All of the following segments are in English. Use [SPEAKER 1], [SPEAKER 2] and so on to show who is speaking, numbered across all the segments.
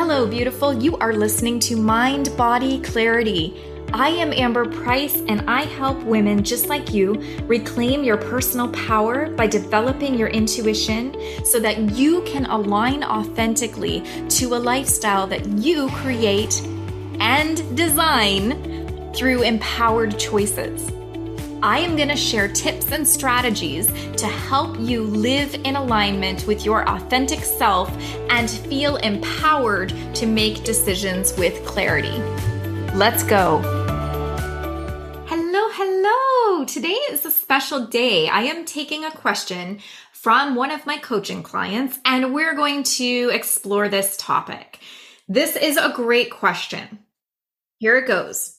[SPEAKER 1] Hello, beautiful. You are listening to Mind Body Clarity. I am Amber Price, and I help women just like you reclaim your personal power by developing your intuition so that you can align authentically to a lifestyle that you create and design through empowered choices. I am going to share tips and strategies to help you live in alignment with your authentic self and feel empowered to make decisions with clarity. Let's go. Hello, hello. Today is a special day. I am taking a question from one of my coaching clients, and we're going to explore this topic. This is a great question. Here it goes.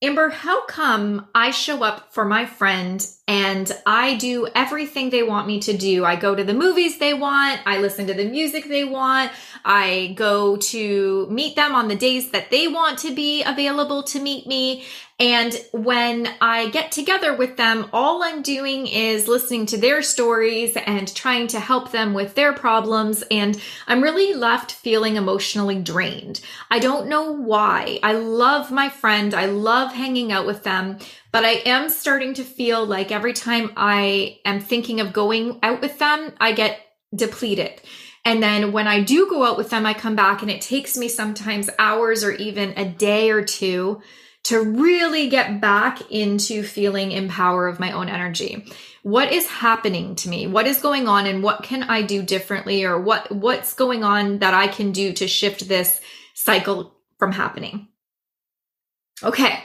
[SPEAKER 1] Amber, how come I show up for my friend and I do everything they want me to do? I go to the movies they want, I listen to the music they want, I go to meet them on the days that they want to be available to meet me. And when I get together with them, all I'm doing is listening to their stories and trying to help them with their problems. And I'm really left feeling emotionally drained. I don't know why. I love my friend. I love hanging out with them. But I am starting to feel like every time I am thinking of going out with them, I get depleted. And then when I do go out with them, I come back and it takes me sometimes hours or even a day or two to really get back into feeling in power of my own energy. What is happening to me? What is going on and what can I do differently or what what's going on that I can do to shift this cycle from happening? Okay.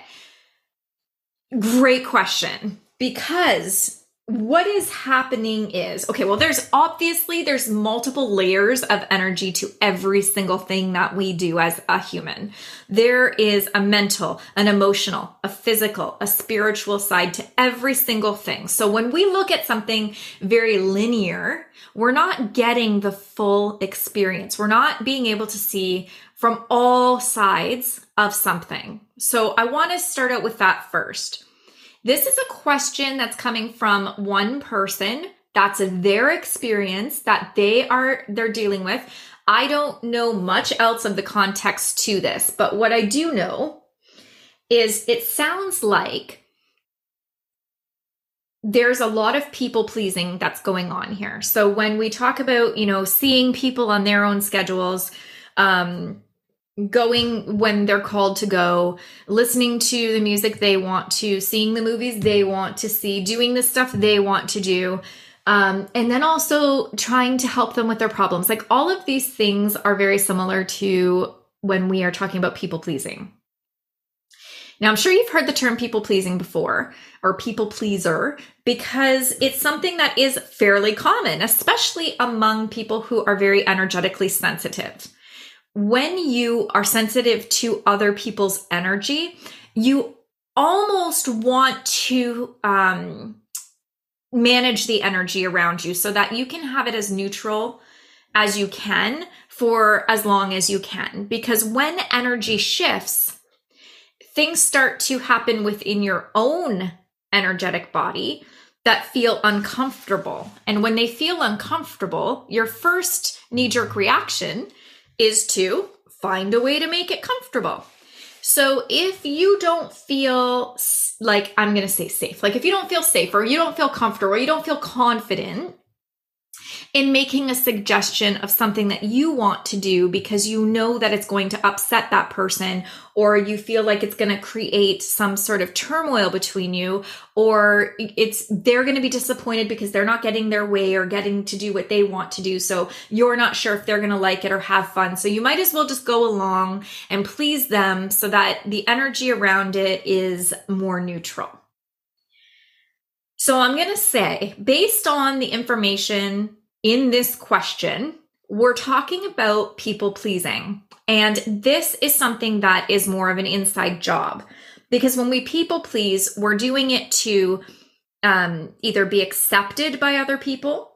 [SPEAKER 1] Great question. Because what is happening is okay well there's obviously there's multiple layers of energy to every single thing that we do as a human. There is a mental an emotional a physical a spiritual side to every single thing. So when we look at something very linear we're not getting the full experience. We're not being able to see from all sides of something. So i want to start out with that first this is a question that's coming from one person. That's their experience that they are they're dealing with. I don't know much else of the context to this, but what I do know is it sounds like there's a lot of people pleasing that's going on here. So when we talk about, you know, seeing people on their own schedules, um, going when they're called to go, listening to the music they want to, seeing the movies they want to see, doing the stuff they want to do. Um, and then also trying to help them with their problems. Like all of these things are very similar to when we are talking about people pleasing. Now, I'm sure you've heard the term people pleasing before or people pleaser because it's something that is fairly common, especially among people who are very energetically sensitive when you are sensitive to other people's energy, you almost want to um, manage the energy around you so that you can have it as neutral as you can for as long as you can. Because when energy shifts, things start to happen within your own energetic body that feel uncomfortable. And when they feel uncomfortable, your first knee jerk reaction is to find a way to make it comfortable. So if you don't feel like I'm going to say safe, like if you don't feel safe or you don't feel comfortable or you don't feel confident in making a suggestion of something that you want to do because you know that it's going to upset that person or you feel like it's going to create some sort of turmoil between you or it's they're going to be disappointed because they're not getting their way or getting to do what they want to do. So you're not sure if they're going to like it or have fun. So you might as well just go along and please them so that the energy around it is more neutral. So I'm going to say, based on the information in this question, we're talking about people pleasing. And this is something that is more of an inside job because when we people please, we're doing it to um, either be accepted by other people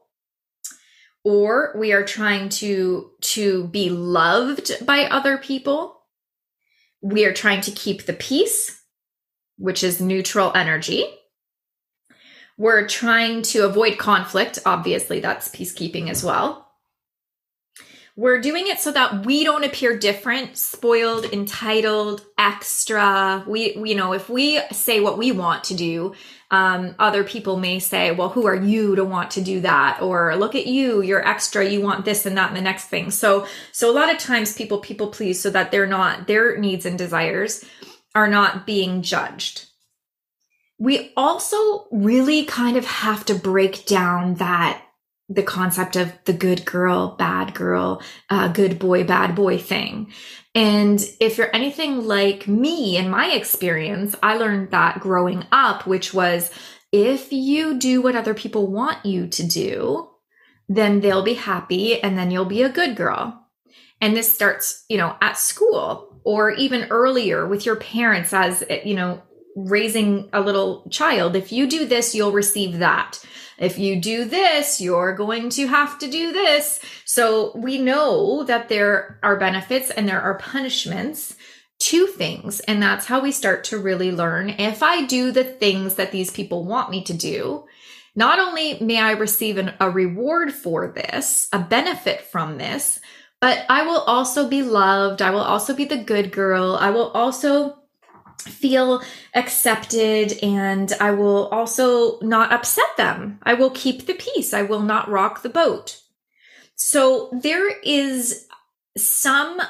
[SPEAKER 1] or we are trying to to be loved by other people we are trying to keep the peace which is neutral energy we're trying to avoid conflict. Obviously, that's peacekeeping as well. We're doing it so that we don't appear different, spoiled, entitled, extra. We, you know, if we say what we want to do, um, other people may say, well, who are you to want to do that? Or look at you, you're extra, you want this and that and the next thing. So, so a lot of times people people please so that they're not, their needs and desires are not being judged. We also really kind of have to break down that the concept of the good girl, bad girl, uh, good boy, bad boy thing. And if you're anything like me in my experience, I learned that growing up, which was if you do what other people want you to do, then they'll be happy and then you'll be a good girl. And this starts, you know, at school or even earlier with your parents as, you know, raising a little child. If you do this, you'll receive that if you do this, you're going to have to do this. So we know that there are benefits and there are punishments to things. And that's how we start to really learn. If I do the things that these people want me to do, not only may I receive an, a reward for this, a benefit from this, but I will also be loved. I will also be the good girl. I will also feel accepted and I will also not upset them. I will keep the peace. I will not rock the boat. So there is some,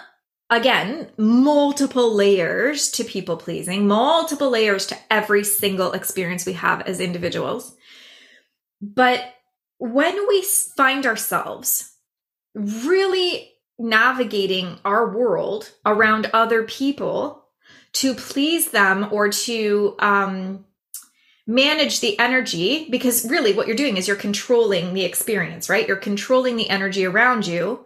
[SPEAKER 1] again, multiple layers to people pleasing, multiple layers to every single experience we have as individuals. But when we find ourselves really navigating our world around other people to please them or to um, manage the energy because really what you're doing is you're controlling the experience, right? You're controlling the energy around you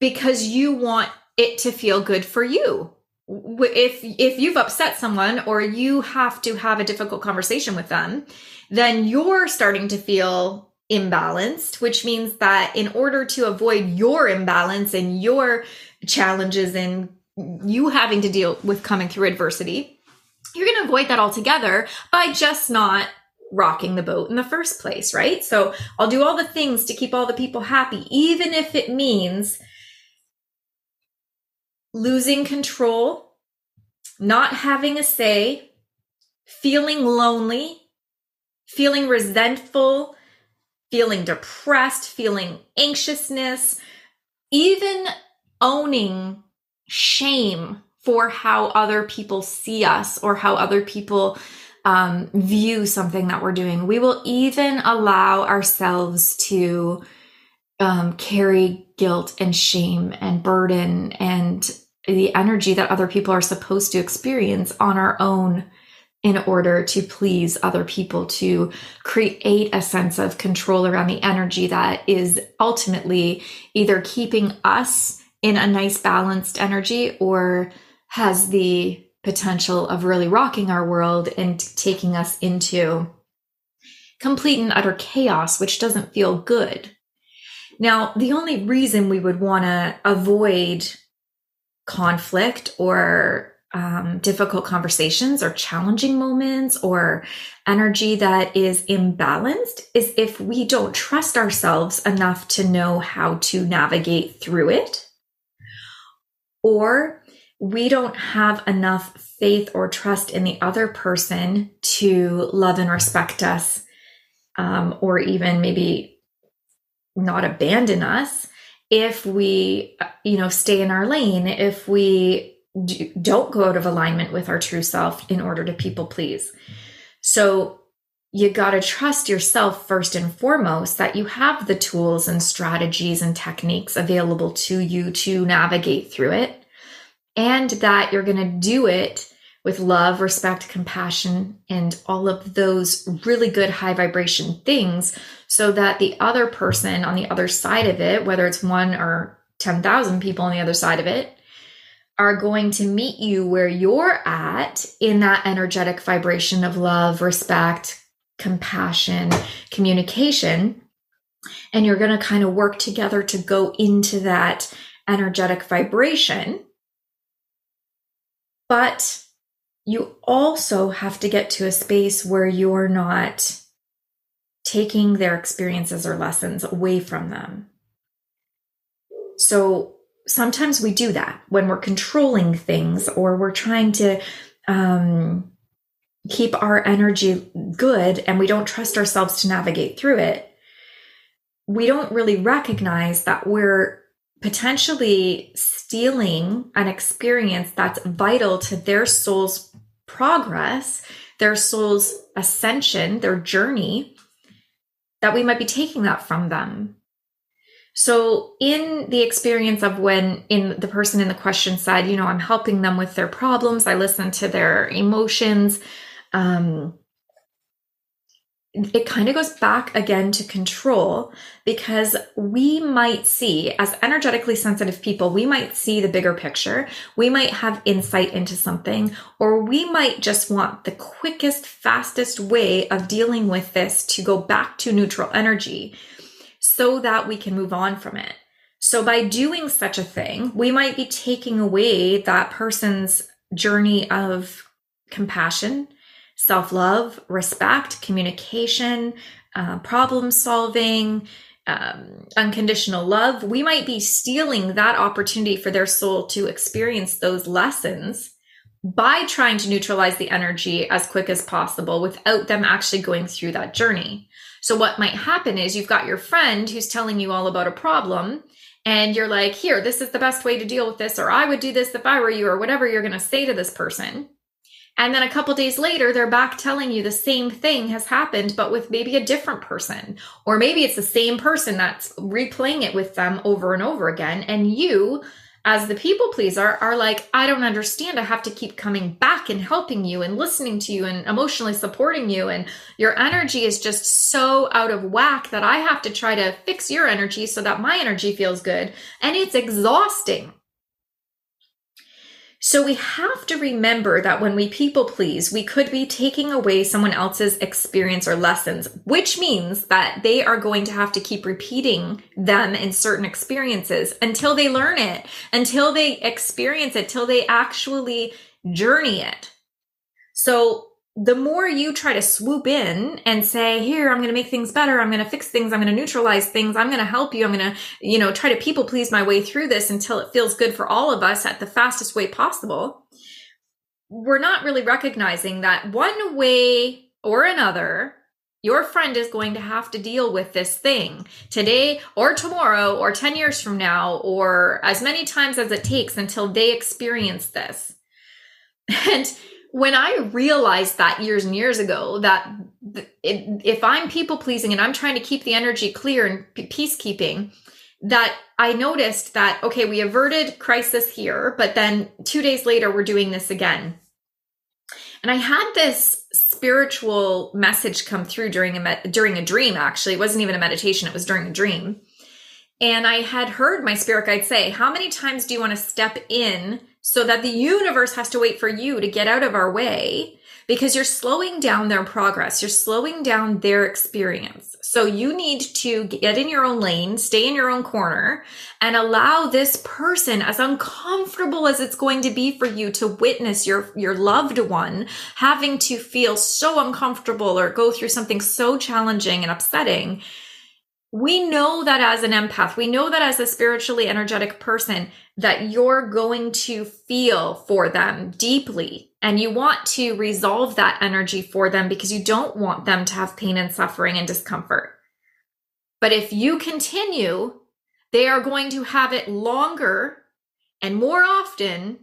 [SPEAKER 1] because you want it to feel good for you. If if you've upset someone or you have to have a difficult conversation with them, then you're starting to feel imbalanced, which means that in order to avoid your imbalance and your challenges and you having to deal with coming through adversity, you're going to avoid that altogether by just not rocking the boat in the first place, right? So I'll do all the things to keep all the people happy, even if it means losing control, not having a say, feeling lonely, feeling resentful, feeling depressed, feeling anxiousness, even owning shame for how other people see us or how other people um, view something that we're doing. We will even allow ourselves to um, carry guilt and shame and burden and the energy that other people are supposed to experience on our own in order to please other people, to create a sense of control around the energy that is ultimately either keeping us in a nice balanced energy or has the potential of really rocking our world and taking us into complete and utter chaos, which doesn't feel good. Now, the only reason we would want to avoid conflict or um, difficult conversations or challenging moments or energy that is imbalanced is if we don't trust ourselves enough to know how to navigate through it or we don't have enough faith or trust in the other person to love and respect us, um, or even maybe not abandon us if we, you know, stay in our lane, if we do, don't go out of alignment with our true self in order to people please. So you got to trust yourself first and foremost that you have the tools and strategies and techniques available to you to navigate through it and that you're going to do it with love, respect, compassion, and all of those really good high vibration things so that the other person on the other side of it, whether it's one or 10,000 people on the other side of it, are going to meet you where you're at in that energetic vibration of love, respect, compassion, communication. And you're going to kind of work together to go into that energetic vibration. But you also have to get to a space where you're not taking their experiences or lessons away from them. So sometimes we do that when we're controlling things or we're trying to um, keep our energy good and we don't trust ourselves to navigate through it. We don't really recognize that we're potentially stealing an experience that's vital to their soul's progress, their soul's ascension, their journey, that we might be taking that from them. So, in the experience of when in the person in the question said, you know, I'm helping them with their problems, I listen to their emotions. Um, it kind of goes back again to control because we might see, as energetically sensitive people, we might see the bigger picture. We might have insight into something, or we might just want the quickest, fastest way of dealing with this to go back to neutral energy so that we can move on from it. So by doing such a thing, we might be taking away that person's journey of compassion, self love, respect, communication, uh, problem solving, um, unconditional love. We might be stealing that opportunity for their soul to experience those lessons by trying to neutralize the energy as quick as possible without them actually going through that journey. So what might happen is you've got your friend who's telling you all about a problem and you're like, here, this is the best way to deal with this, or I would do this if I were you, or whatever you're going to say to this person. And then a couple days later, they're back telling you the same thing has happened, but with maybe a different person. Or maybe it's the same person that's replaying it with them over and over again. And you as the people pleaser are like, I don't understand. I have to keep coming back and helping you and listening to you and emotionally supporting you. And your energy is just so out of whack that I have to try to fix your energy so that my energy feels good. And it's exhausting. So we have to remember that when we people please, we could be taking away someone else's experience or lessons, which means that they are going to have to keep repeating them in certain experiences until they learn it, until they experience it, till they actually journey it. So the more you try to swoop in and say, here, I'm going to make things better. I'm going to fix things. I'm going to neutralize things. I'm going to help you. I'm going to, you know, try to people please my way through this until it feels good for all of us at the fastest way possible. We're not really recognizing that one way or another, your friend is going to have to deal with this thing today or tomorrow or 10 years from now or as many times as it takes until they experience this. And when I realized that years and years ago that if I'm people pleasing and I'm trying to keep the energy clear and peacekeeping, that I noticed that, okay, we averted crisis here, but then two days later, we're doing this again. And I had this spiritual message come through during a during a dream. Actually, it wasn't even a meditation; it was during a dream. And I had heard my spirit guide say, "How many times do you want to step in so that the universe has to wait for you to get out of our way because you're slowing down their progress. You're slowing down their experience. So you need to get in your own lane, stay in your own corner and allow this person as uncomfortable as it's going to be for you to witness your, your loved one having to feel so uncomfortable or go through something so challenging and upsetting we know that as an empath, we know that as a spiritually energetic person, that you're going to feel for them deeply and you want to resolve that energy for them because you don't want them to have pain and suffering and discomfort. But if you continue, they are going to have it longer and more often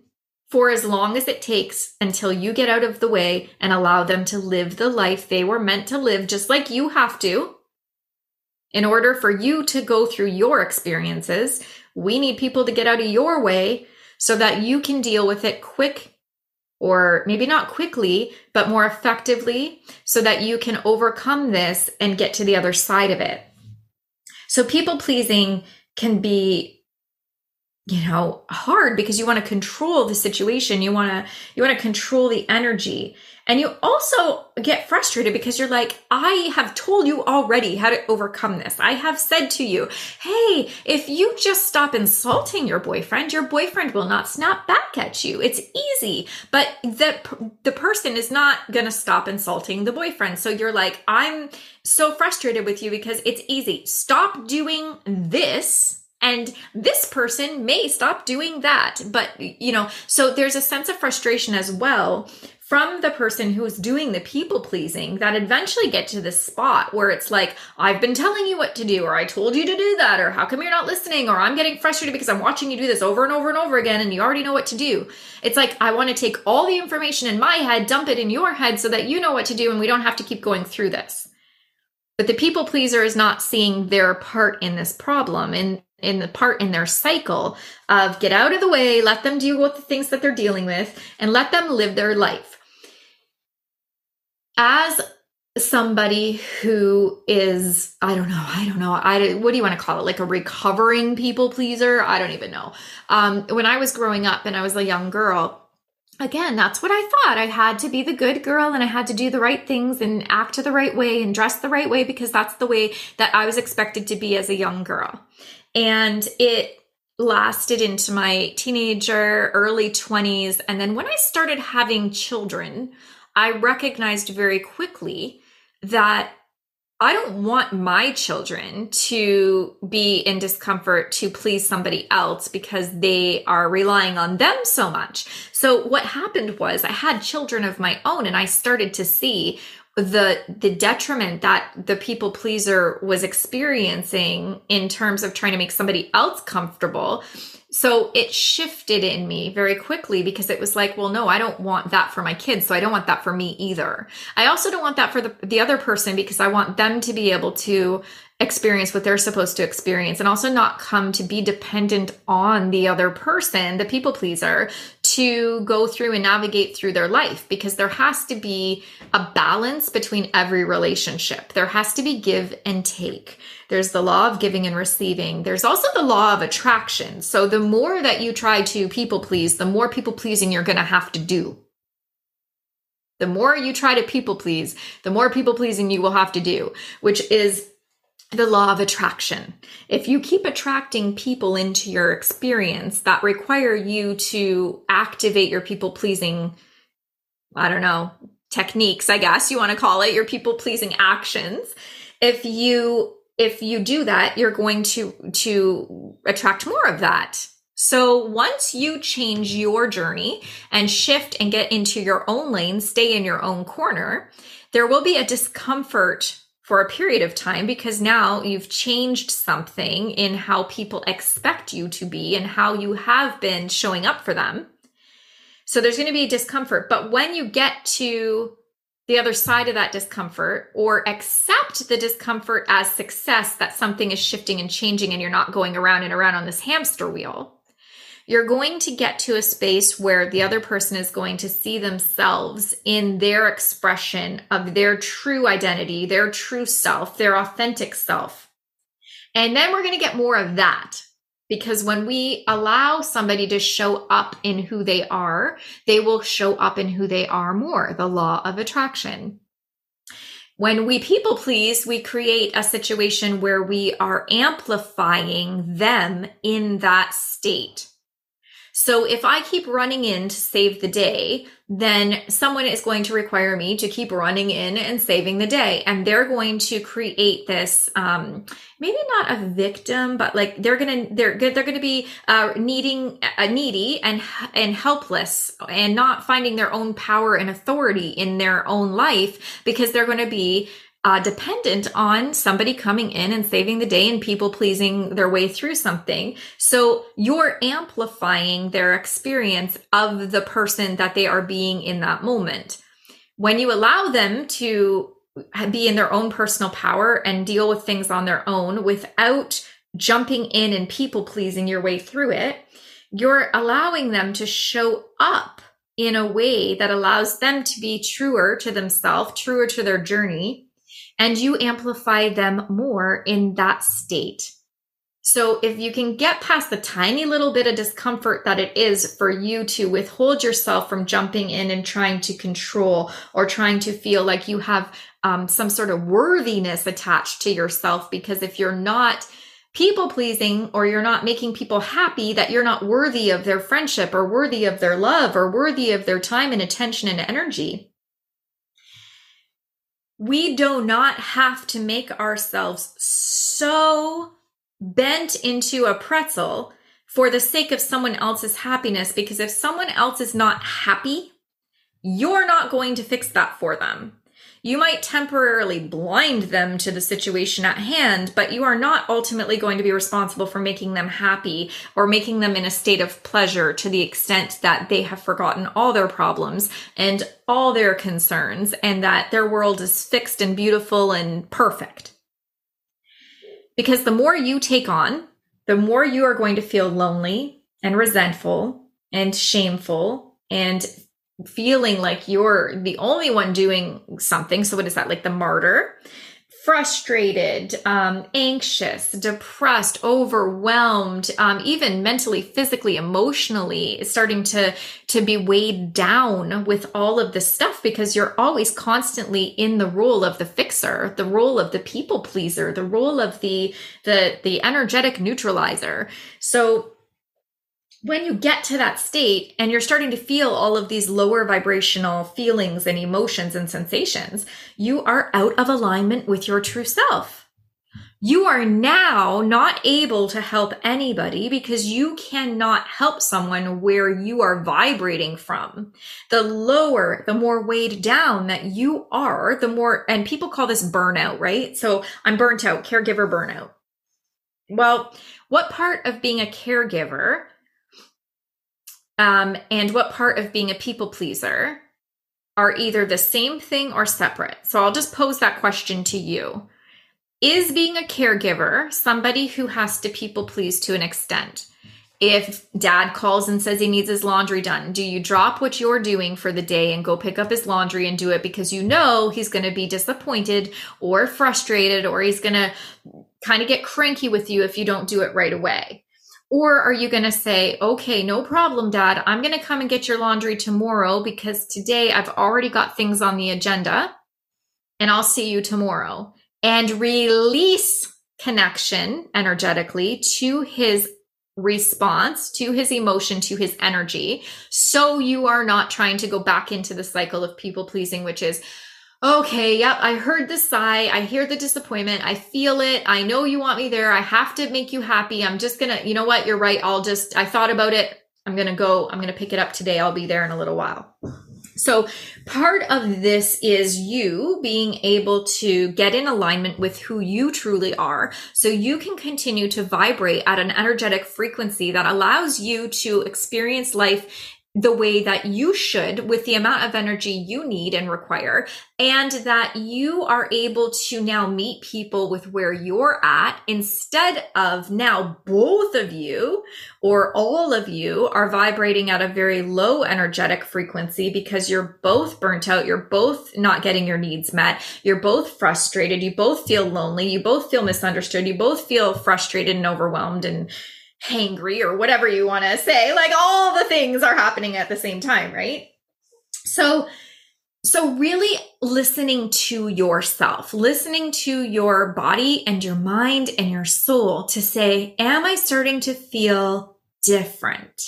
[SPEAKER 1] for as long as it takes until you get out of the way and allow them to live the life they were meant to live, just like you have to in order for you to go through your experiences, we need people to get out of your way so that you can deal with it quick or maybe not quickly, but more effectively so that you can overcome this and get to the other side of it. So people pleasing can be you know hard because you want to control the situation you want to you want to control the energy and you also get frustrated because you're like, I have told you already how to overcome this. I have said to you, hey, if you just stop insulting your boyfriend, your boyfriend will not snap back at you. It's easy. But the, the person is not going to stop insulting the boyfriend. So you're like, I'm so frustrated with you because it's easy. Stop doing this And this person may stop doing that. But, you know, so there's a sense of frustration as well from the person who is doing the people pleasing that eventually get to this spot where it's like, I've been telling you what to do, or I told you to do that, or how come you're not listening, or I'm getting frustrated because I'm watching you do this over and over and over again and you already know what to do. It's like, I want to take all the information in my head, dump it in your head so that you know what to do and we don't have to keep going through this. But the people pleaser is not seeing their part in this problem and in the part in their cycle of get out of the way, let them deal with the things that they're dealing with, and let them live their life. As somebody who is i don't know i don't know i what do you want to call it? Like a recovering people pleaser? I don't even know. Um when i was growing up and i was a young girl again that's what i thought. I had to be the good girl and i had to do the right things and act the right way and dress the right way because that's the way that i was expected to be as a young girl and it lasted into my teenager early 20s and then when i started having children I recognized very quickly that I don't want my children to be in discomfort to please somebody else because they are relying on them so much. So what happened was I had children of my own and I started to see the the detriment that the people pleaser was experiencing in terms of trying to make somebody else comfortable so it shifted in me very quickly because it was like, well, no, I don't want that for my kids. So I don't want that for me either. I also don't want that for the, the other person because I want them to be able to experience what they're supposed to experience and also not come to be dependent on the other person, the people pleaser, to go through and navigate through their life because there has to be a balance between every relationship. There has to be give and take. There's the law of giving and receiving. There's also the law of attraction. So the more that you try to people please, the more people pleasing you're going to have to do. The more you try to people please, the more people pleasing you will have to do, which is the law of attraction. If you keep attracting people into your experience that require you to activate your people pleasing, I don't know, techniques, I guess you want to call it, your people pleasing actions. If you if you do that, you're going to to attract more of that. So once you change your journey and shift and get into your own lane, stay in your own corner, there will be a discomfort for a period of time because now you've changed something in how people expect you to be and how you have been showing up for them. So there's going to be discomfort. But when you get to the other side of that discomfort or accept the discomfort as success that something is shifting and changing and you're not going around and around on this hamster wheel, you're going to get to a space where the other person is going to see themselves in their expression of their true identity, their true self, their authentic self. And then we're going to get more of that because when we allow somebody to show up in who they are, they will show up in who they are more, the law of attraction. When we people please, we create a situation where we are amplifying them in that state. So if I keep running in to save the day, then someone is going to require me to keep running in and saving the day. And they're going to create this, um, maybe not a victim, but like they're going to, they're they're going to be, uh, needing, uh, needy and, and helpless and not finding their own power and authority in their own life because they're going to be uh, dependent on somebody coming in and saving the day and people pleasing their way through something. So you're amplifying their experience of the person that they are being in that moment. When you allow them to be in their own personal power and deal with things on their own without jumping in and people pleasing your way through it, you're allowing them to show up in a way that allows them to be truer to themselves, truer to their journey, and you amplify them more in that state. So if you can get past the tiny little bit of discomfort that it is for you to withhold yourself from jumping in and trying to control or trying to feel like you have um, some sort of worthiness attached to yourself, because if you're not people pleasing or you're not making people happy that you're not worthy of their friendship or worthy of their love or worthy of their time and attention and energy, we do not have to make ourselves so bent into a pretzel for the sake of someone else's happiness because if someone else is not happy, you're not going to fix that for them. You might temporarily blind them to the situation at hand, but you are not ultimately going to be responsible for making them happy or making them in a state of pleasure to the extent that they have forgotten all their problems and all their concerns and that their world is fixed and beautiful and perfect. Because the more you take on, the more you are going to feel lonely and resentful and shameful and feeling like you're the only one doing something. So, what is that? Like the martyr? Frustrated, um, anxious, depressed, overwhelmed, um, even mentally, physically, emotionally, starting to to be weighed down with all of this stuff because you're always constantly in the role of the fixer, the role of the people pleaser, the role of the the the energetic neutralizer. So when you get to that state and you're starting to feel all of these lower vibrational feelings and emotions and sensations, you are out of alignment with your true self. You are now not able to help anybody because you cannot help someone where you are vibrating from. The lower, the more weighed down that you are, the more, and people call this burnout, right? So I'm burnt out, caregiver burnout. Well, what part of being a caregiver um, and what part of being a people pleaser are either the same thing or separate. So I'll just pose that question to you. Is being a caregiver somebody who has to people please to an extent? If dad calls and says he needs his laundry done, do you drop what you're doing for the day and go pick up his laundry and do it because you know he's going to be disappointed or frustrated or he's going to kind of get cranky with you if you don't do it right away? Or are you going to say, okay, no problem, dad. I'm going to come and get your laundry tomorrow because today I've already got things on the agenda and I'll see you tomorrow and release connection energetically to his response, to his emotion, to his energy. So you are not trying to go back into the cycle of people pleasing, which is, okay, yep, I heard the sigh. I hear the disappointment. I feel it. I know you want me there. I have to make you happy. I'm just gonna, you know what? You're right. I'll just, I thought about it. I'm gonna go, I'm gonna pick it up today. I'll be there in a little while. So, part of this is you being able to get in alignment with who you truly are so you can continue to vibrate at an energetic frequency that allows you to experience life the way that you should with the amount of energy you need and require and that you are able to now meet people with where you're at instead of now both of you or all of you are vibrating at a very low energetic frequency because you're both burnt out you're both not getting your needs met you're both frustrated you both feel lonely you both feel misunderstood you both feel frustrated and overwhelmed and hangry or whatever you want to say. Like all the things are happening at the same time, right? So, so really listening to yourself, listening to your body and your mind and your soul to say, am I starting to feel different?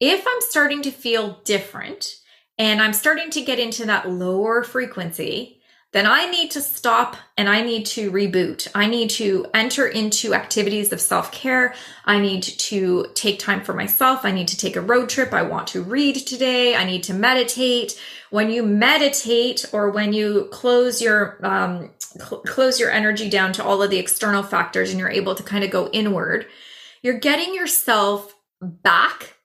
[SPEAKER 1] If I'm starting to feel different and I'm starting to get into that lower frequency, then I need to stop and I need to reboot. I need to enter into activities of self care. I need to take time for myself. I need to take a road trip. I want to read today. I need to meditate. When you meditate or when you close your, um, cl- close your energy down to all of the external factors and you're able to kind of go inward, you're getting yourself back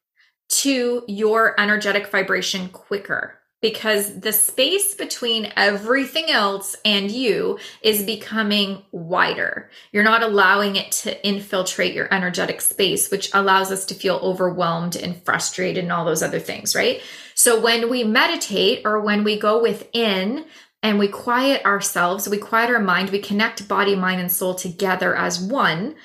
[SPEAKER 1] to your energetic vibration quicker because the space between everything else and you is becoming wider. You're not allowing it to infiltrate your energetic space, which allows us to feel overwhelmed and frustrated and all those other things, right? So when we meditate or when we go within and we quiet ourselves, we quiet our mind, we connect body, mind, and soul together as one,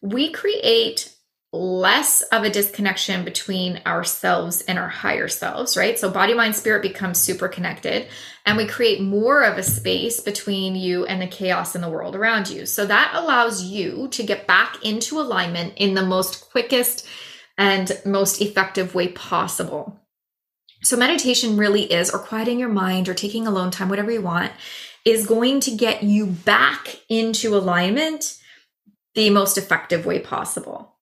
[SPEAKER 1] we create less of a disconnection between ourselves and our higher selves, right? So body, mind, spirit becomes super connected and we create more of a space between you and the chaos in the world around you. So that allows you to get back into alignment in the most quickest and most effective way possible. So meditation really is, or quieting your mind or taking alone time, whatever you want, is going to get you back into alignment the most effective way possible.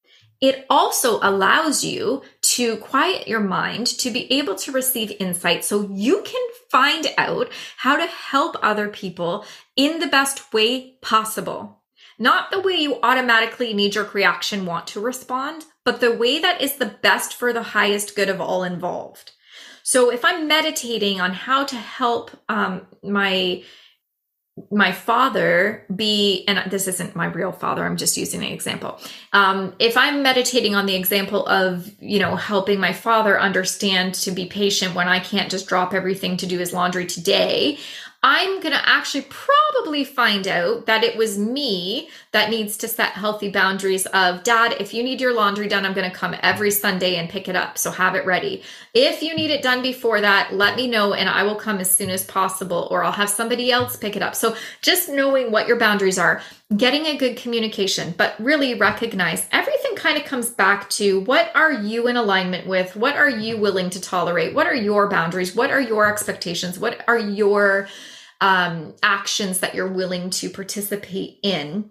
[SPEAKER 1] It also allows you to quiet your mind to be able to receive insight so you can find out how to help other people in the best way possible. Not the way you automatically knee jerk reaction want to respond, but the way that is the best for the highest good of all involved. So if I'm meditating on how to help um, my my father be and this isn't my real father i'm just using an example. Um, if i'm meditating on the example of you know helping my father understand to be patient when i can't just drop everything to do his laundry today I'm going to actually probably find out that it was me that needs to set healthy boundaries of dad, if you need your laundry done, I'm going to come every Sunday and pick it up. So have it ready. If you need it done before that, let me know and I will come as soon as possible or I'll have somebody else pick it up. So just knowing what your boundaries are, getting a good communication, but really recognize everything kind of comes back to what are you in alignment with? What are you willing to tolerate? What are your boundaries? What are your expectations? What are your um, actions that you're willing to participate in.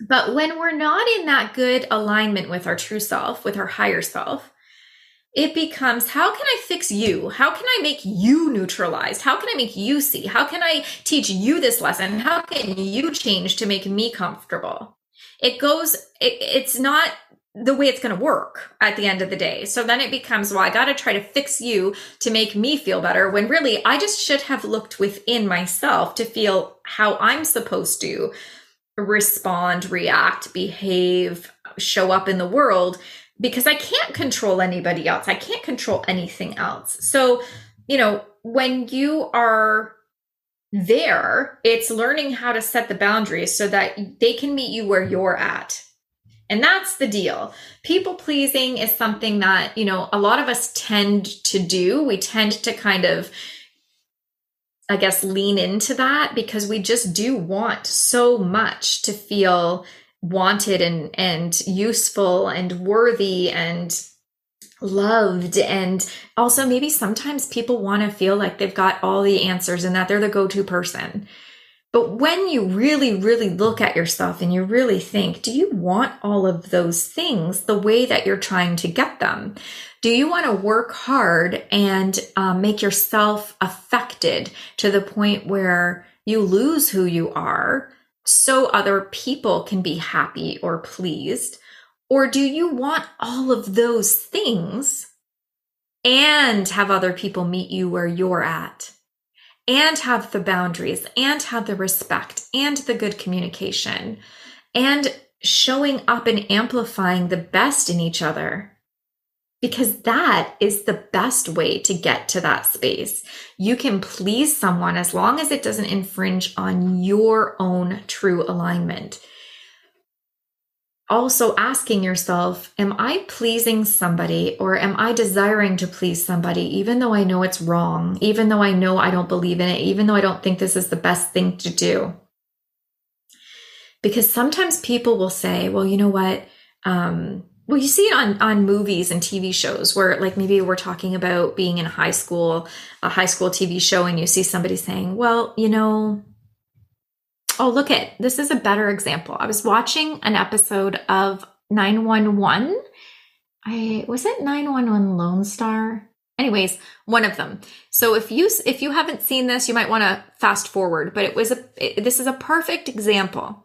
[SPEAKER 1] But when we're not in that good alignment with our true self, with our higher self, it becomes how can I fix you? How can I make you neutralized? How can I make you see? How can I teach you this lesson? How can you change to make me comfortable? It goes, it, it's not the way it's going to work at the end of the day. So then it becomes, well, I got to try to fix you to make me feel better when really I just should have looked within myself to feel how I'm supposed to respond, react, behave, show up in the world because I can't control anybody else. I can't control anything else. So, you know, when you are there, it's learning how to set the boundaries so that they can meet you where you're at and that's the deal. People pleasing is something that, you know, a lot of us tend to do. We tend to kind of, I guess, lean into that because we just do want so much to feel wanted and, and useful and worthy and loved. And also, maybe sometimes people want to feel like they've got all the answers and that they're the go to person. But when you really, really look at yourself and you really think, do you want all of those things the way that you're trying to get them? Do you want to work hard and um, make yourself affected to the point where you lose who you are so other people can be happy or pleased? Or do you want all of those things and have other people meet you where you're at? And have the boundaries and have the respect and the good communication and showing up and amplifying the best in each other. Because that is the best way to get to that space. You can please someone as long as it doesn't infringe on your own true alignment also asking yourself, am I pleasing somebody or am I desiring to please somebody, even though I know it's wrong, even though I know I don't believe in it, even though I don't think this is the best thing to do? Because sometimes people will say, well, you know what? Um, well, you see it on, on movies and TV shows where, like, maybe we're talking about being in high school, a high school TV show, and you see somebody saying, well, you know, Oh, look at this is a better example. I was watching an episode of 911. I was it 911 Lone Star? Anyways, one of them. So if you if you haven't seen this, you might want to fast forward, but it was a it, this is a perfect example.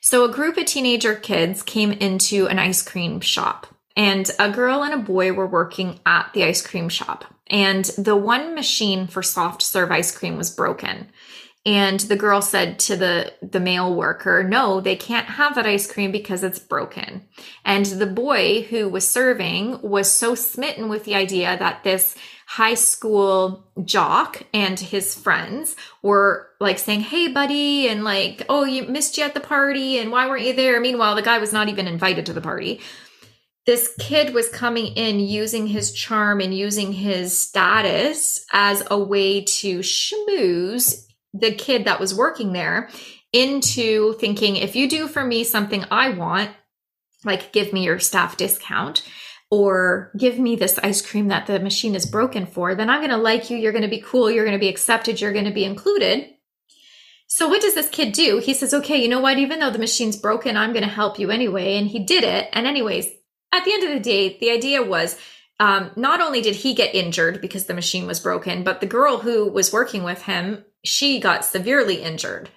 [SPEAKER 1] So a group of teenager kids came into an ice cream shop and a girl and a boy were working at the ice cream shop. And the one machine for soft serve ice cream was broken. And the girl said to the, the male worker, no, they can't have that ice cream because it's broken. And the boy who was serving was so smitten with the idea that this high school jock and his friends were like saying, Hey, buddy, and like, Oh, you missed you at the party. And why weren't you there? Meanwhile, the guy was not even invited to the party. This kid was coming in using his charm and using his status as a way to schmooze the kid that was working there into thinking if you do for me something I want, like give me your staff discount or give me this ice cream that the machine is broken for, then I'm going to like you. You're going to be cool. You're going to be accepted. You're going to be included. So what does this kid do? He says, okay, you know what? Even though the machine's broken, I'm going to help you anyway. And he did it. And anyways, at the end of the day, the idea was um, not only did he get injured because the machine was broken, but the girl who was working with him, she got severely injured.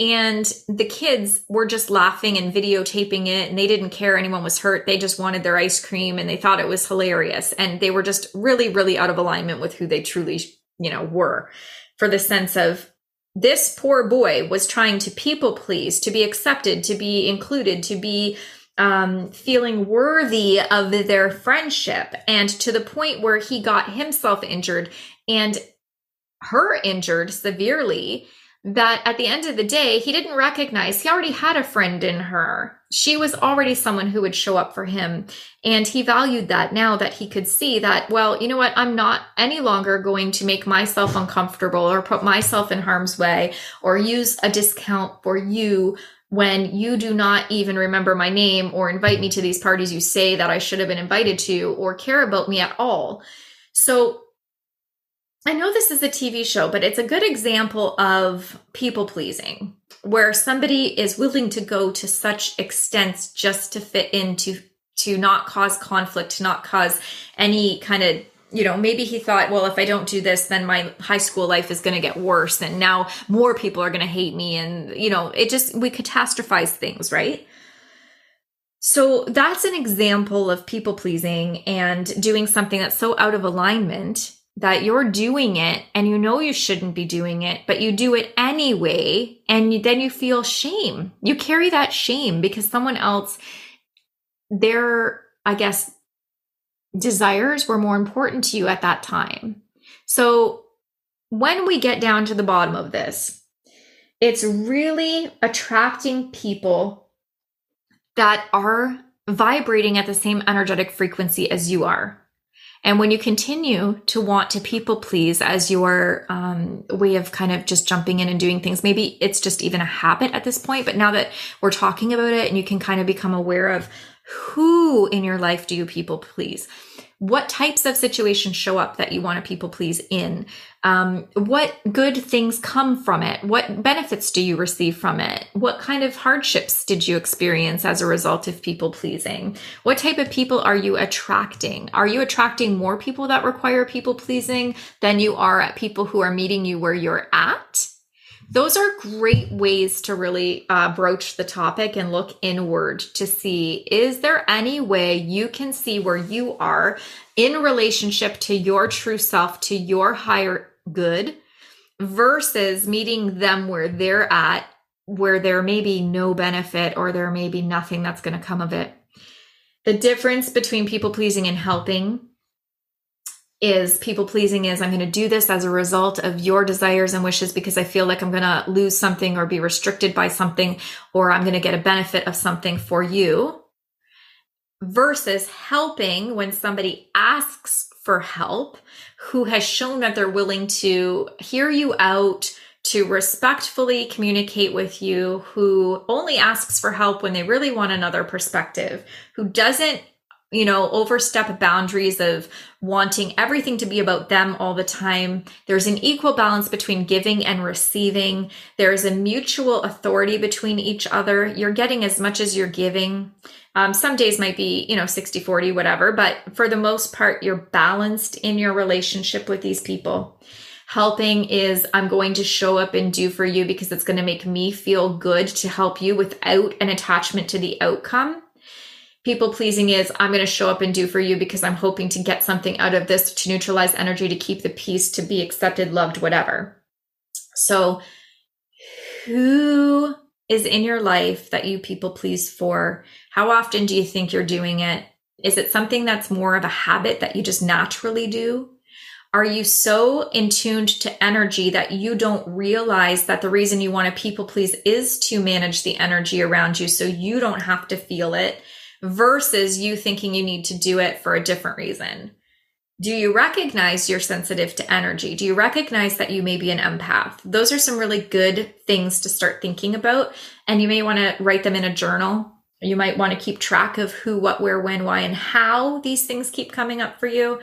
[SPEAKER 1] And the kids were just laughing and videotaping it, and they didn't care anyone was hurt. They just wanted their ice cream and they thought it was hilarious. And they were just really, really out of alignment with who they truly, you know, were for the sense of this poor boy was trying to people please, to be accepted, to be included, to be um, feeling worthy of their friendship, and to the point where he got himself injured and her injured severely that at the end of the day, he didn't recognize he already had a friend in her. She was already someone who would show up for him. And he valued that now that he could see that, well, you know what? I'm not any longer going to make myself uncomfortable or put myself in harm's way or use a discount for you when you do not even remember my name or invite me to these parties you say that I should have been invited to or care about me at all. So I know this is a TV show, but it's a good example of people pleasing where somebody is willing to go to such extents just to fit into to not cause conflict, to not cause any kind of you know, maybe he thought, well, if I don't do this, then my high school life is going to get worse. And now more people are going to hate me. And, you know, it just, we catastrophize things, right? So that's an example of people pleasing and doing something that's so out of alignment that you're doing it and you know you shouldn't be doing it, but you do it anyway. And then you feel shame. You carry that shame because someone else, their, I guess, desires were more important to you at that time. So when we get down to the bottom of this, it's really attracting people that are vibrating at the same energetic frequency as you are. And when you continue to want to people please as your um, way of kind of just jumping in and doing things, maybe it's just even a habit at this point. But now that we're talking about it and you can kind of become aware of who in your life do you people please? what types of situations show up that you want to people please in? Um, what good things come from it? What benefits do you receive from it? What kind of hardships did you experience as a result of people pleasing? What type of people are you attracting? Are you attracting more people that require people pleasing than you are at people who are meeting you where you're at those are great ways to really uh, broach the topic and look inward to see is there any way you can see where you are in relationship to your true self, to your higher good, versus meeting them where they're at, where there may be no benefit or there may be nothing that's going to come of it. The difference between people pleasing and helping is people pleasing is I'm going to do this as a result of your desires and wishes because I feel like I'm going to lose something or be restricted by something or I'm going to get a benefit of something for you versus helping when somebody asks for help who has shown that they're willing to hear you out to respectfully communicate with you who only asks for help when they really want another perspective who doesn't you know, overstep boundaries of wanting everything to be about them all the time. There's an equal balance between giving and receiving. There's a mutual authority between each other. You're getting as much as you're giving. Um, some days might be, you know, 60, 40, whatever, but for the most part, you're balanced in your relationship with these people. Helping is I'm going to show up and do for you because it's going to make me feel good to help you without an attachment to the outcome people pleasing is I'm going to show up and do for you because I'm hoping to get something out of this to neutralize energy, to keep the peace, to be accepted, loved, whatever. So, who is in your life that you people please for? How often do you think you're doing it? Is it something that's more of a habit that you just naturally do? Are you so in tuned to energy that you don't realize that the reason you want to people please is to manage the energy around you so you don't have to feel it versus you thinking you need to do it for a different reason. Do you recognize you're sensitive to energy? Do you recognize that you may be an empath? Those are some really good things to start thinking about. And you may want to write them in a journal. You might want to keep track of who, what, where, when, why, and how these things keep coming up for you.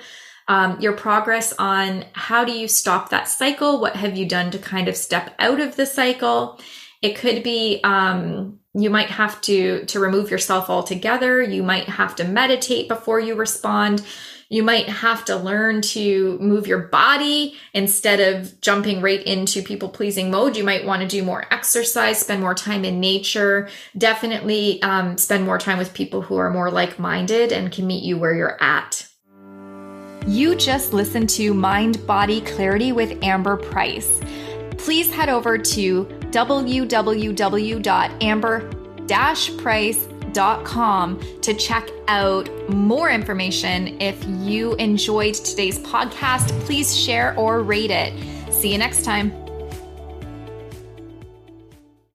[SPEAKER 1] um, your progress on how do you stop that cycle? What have you done to kind of step out of the cycle? It could be um, you might have to to remove yourself altogether. You might have to meditate before you respond. You might have to learn to move your body instead of jumping right into people pleasing mode. You might want to do more exercise, spend more time in nature, definitely um, spend more time with people who are more like minded and can meet you where you're at. You just listened to Mind Body Clarity with Amber Price. Please head over to www.amber-price.com to check out more information. If you enjoyed today's podcast, please share or rate it. See you next time.